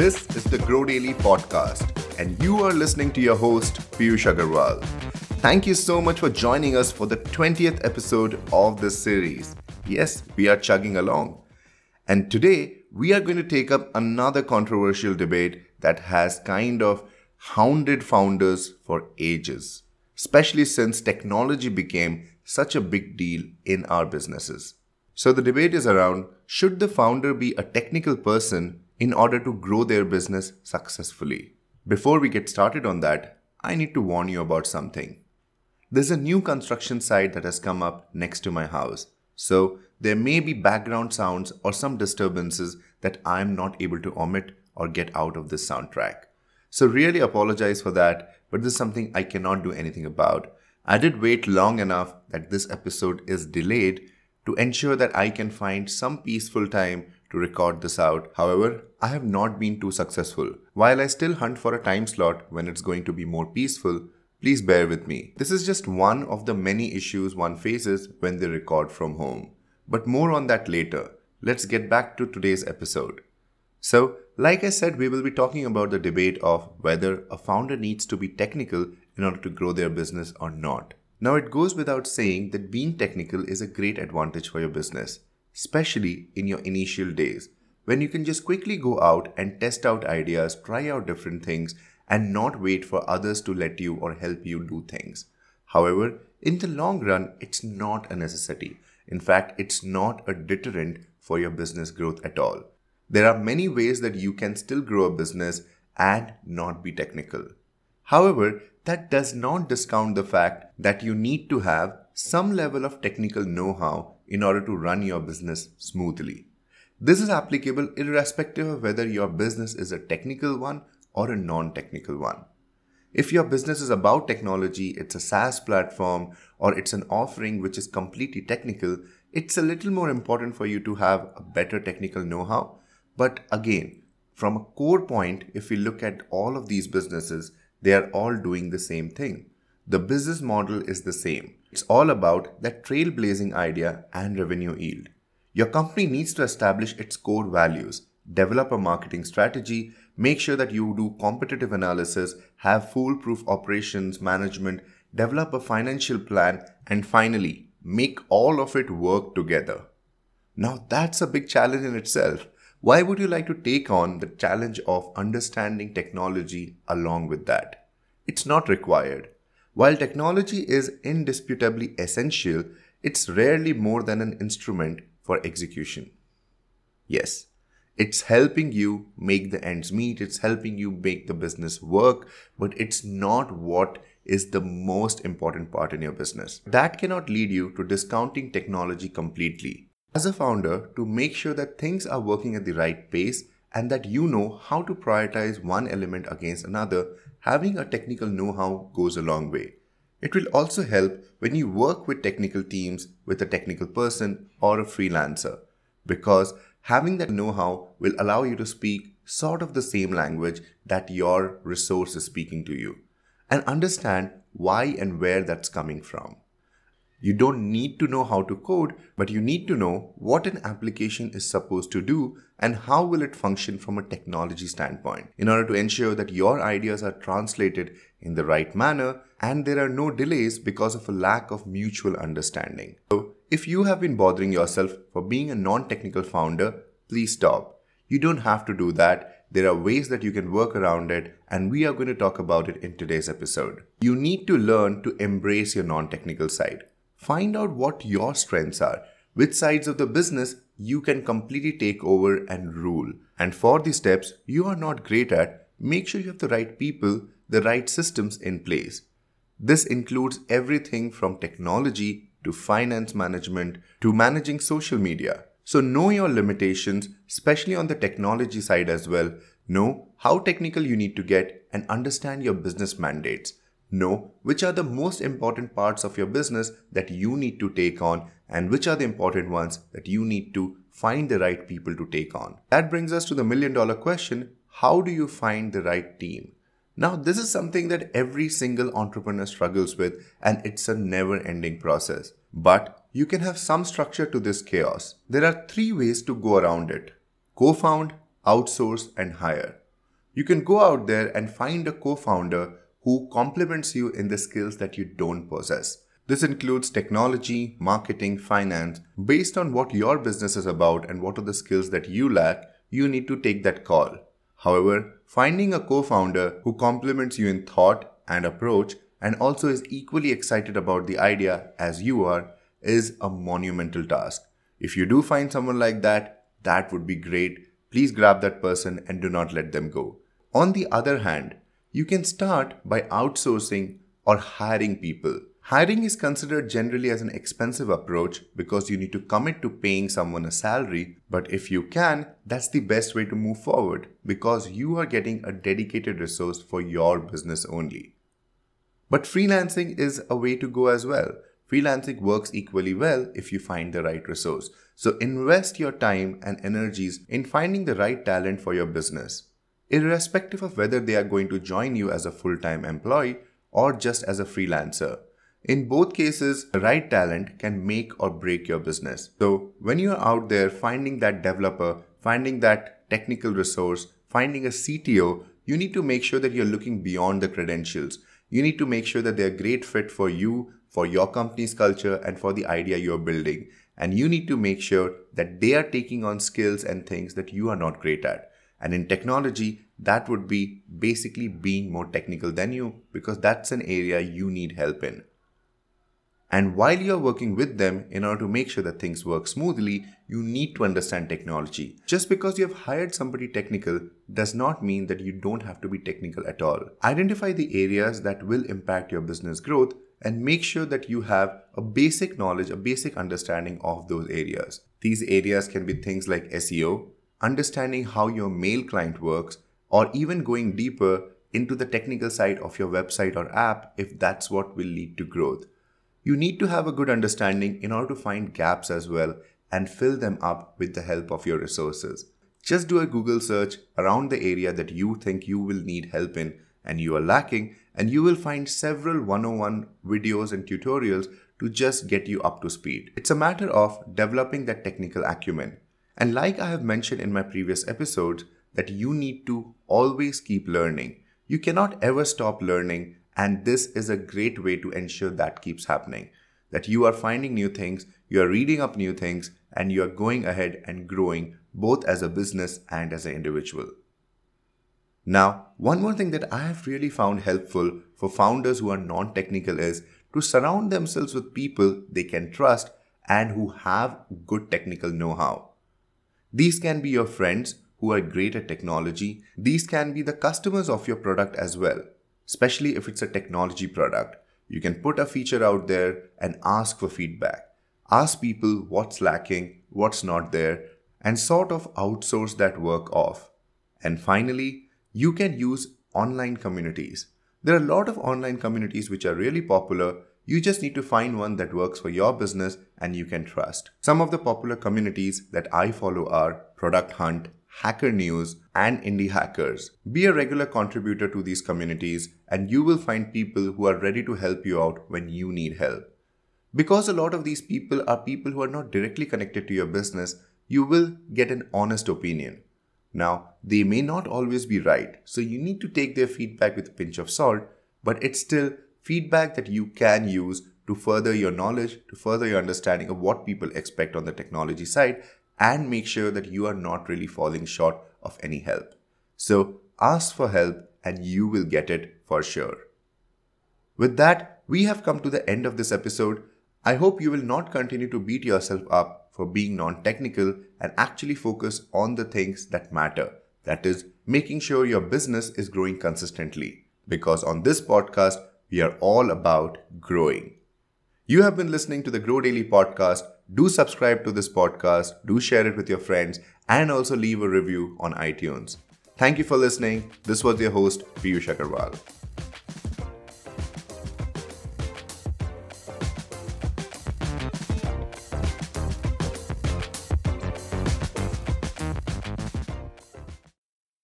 This is the Grow Daily podcast, and you are listening to your host, Piyush Agarwal. Thank you so much for joining us for the 20th episode of this series. Yes, we are chugging along. And today, we are going to take up another controversial debate that has kind of hounded founders for ages, especially since technology became such a big deal in our businesses. So the debate is around should the founder be a technical person in order to grow their business successfully? Before we get started on that, I need to warn you about something. There's a new construction site that has come up next to my house, so there may be background sounds or some disturbances that I'm not able to omit or get out of this soundtrack. So, really apologize for that, but this is something I cannot do anything about. I did wait long enough that this episode is delayed to ensure that I can find some peaceful time to record this out. However, I have not been too successful. While I still hunt for a time slot when it's going to be more peaceful, please bear with me. This is just one of the many issues one faces when they record from home. But more on that later. Let's get back to today's episode. So, like I said, we will be talking about the debate of whether a founder needs to be technical in order to grow their business or not. Now, it goes without saying that being technical is a great advantage for your business, especially in your initial days, when you can just quickly go out and test out ideas, try out different things, and not wait for others to let you or help you do things. However, in the long run, it's not a necessity. In fact, it's not a deterrent for your business growth at all. There are many ways that you can still grow a business and not be technical. However, that does not discount the fact that you need to have some level of technical know how in order to run your business smoothly. This is applicable irrespective of whether your business is a technical one or a non technical one. If your business is about technology, it's a SaaS platform, or it's an offering which is completely technical, it's a little more important for you to have a better technical know how. But again, from a core point, if we look at all of these businesses, they are all doing the same thing. The business model is the same. It's all about that trailblazing idea and revenue yield. Your company needs to establish its core values, develop a marketing strategy, make sure that you do competitive analysis, have foolproof operations management, develop a financial plan, and finally, make all of it work together. Now, that's a big challenge in itself. Why would you like to take on the challenge of understanding technology along with that? It's not required. While technology is indisputably essential, it's rarely more than an instrument for execution. Yes, it's helping you make the ends meet, it's helping you make the business work, but it's not what is the most important part in your business. That cannot lead you to discounting technology completely as a founder to make sure that things are working at the right pace and that you know how to prioritize one element against another, having a technical know how goes a long way. It will also help when you work with technical teams with a technical person or a freelancer because having that know how will allow you to speak sort of the same language that your resource is speaking to you and understand why and where that's coming from. You don't need to know how to code, but you need to know what an application is supposed to do and how will it function from a technology standpoint in order to ensure that your ideas are translated in the right manner and there are no delays because of a lack of mutual understanding. So, if you have been bothering yourself for being a non-technical founder, please stop. You don't have to do that. There are ways that you can work around it, and we are going to talk about it in today's episode. You need to learn to embrace your non technical side. Find out what your strengths are, which sides of the business you can completely take over and rule. And for the steps you are not great at, make sure you have the right people, the right systems in place. This includes everything from technology to finance management to managing social media. So know your limitations, especially on the technology side as well. Know how technical you need to get and understand your business mandates. Know which are the most important parts of your business that you need to take on and which are the important ones that you need to find the right people to take on. That brings us to the million dollar question how do you find the right team? Now, this is something that every single entrepreneur struggles with, and it's a never ending process. But you can have some structure to this chaos. There are three ways to go around it co found, outsource, and hire. You can go out there and find a co founder who complements you in the skills that you don't possess. This includes technology, marketing, finance. Based on what your business is about and what are the skills that you lack, you need to take that call. However, finding a co founder who complements you in thought and approach and also is equally excited about the idea as you are is a monumental task. If you do find someone like that, that would be great. Please grab that person and do not let them go. On the other hand, you can start by outsourcing or hiring people. Hiring is considered generally as an expensive approach because you need to commit to paying someone a salary, but if you can, that's the best way to move forward because you are getting a dedicated resource for your business only. But freelancing is a way to go as well. Freelancing works equally well if you find the right resource. So invest your time and energies in finding the right talent for your business, irrespective of whether they are going to join you as a full time employee or just as a freelancer. In both cases, the right talent can make or break your business. So, when you're out there finding that developer, finding that technical resource, finding a CTO, you need to make sure that you're looking beyond the credentials you need to make sure that they're a great fit for you, for your company's culture, and for the idea you're building. And you need to make sure that they are taking on skills and things that you are not great at. And in technology, that would be basically being more technical than you because that's an area you need help in. And while you're working with them in order to make sure that things work smoothly, you need to understand technology. Just because you have hired somebody technical does not mean that you don't have to be technical at all. Identify the areas that will impact your business growth and make sure that you have a basic knowledge, a basic understanding of those areas. These areas can be things like SEO, understanding how your mail client works, or even going deeper into the technical side of your website or app if that's what will lead to growth. You need to have a good understanding in order to find gaps as well and fill them up with the help of your resources. Just do a Google search around the area that you think you will need help in and you are lacking, and you will find several 101 videos and tutorials to just get you up to speed. It's a matter of developing that technical acumen. And like I have mentioned in my previous episodes, that you need to always keep learning. You cannot ever stop learning and this is a great way to ensure that keeps happening. That you are finding new things, you are reading up new things, and you are going ahead and growing both as a business and as an individual. Now, one more thing that I have really found helpful for founders who are non technical is to surround themselves with people they can trust and who have good technical know how. These can be your friends who are great at technology, these can be the customers of your product as well especially if it's a technology product. You can put a feature out there and ask for feedback. Ask people what's lacking, what's not there, and sort of outsource that work off. And finally, you can use online communities. There are a lot of online communities which are really popular. You just need to find one that works for your business and you can trust. Some of the popular communities that I follow are Product Hunt, Hacker News, and Indie Hackers. Be a regular contributor to these communities, and you will find people who are ready to help you out when you need help. Because a lot of these people are people who are not directly connected to your business, you will get an honest opinion. Now, they may not always be right, so you need to take their feedback with a pinch of salt, but it's still feedback that you can use to further your knowledge, to further your understanding of what people expect on the technology side, and make sure that you are not really falling short of any help. So ask for help and you will get it for sure. With that, we have come to the end of this episode. I hope you will not continue to beat yourself up for being non technical and actually focus on the things that matter. That is, making sure your business is growing consistently. Because on this podcast, we are all about growing. You have been listening to the Grow Daily podcast do subscribe to this podcast, do share it with your friends, and also leave a review on iTunes. Thank you for listening. This was your host, Piyush Agarwal.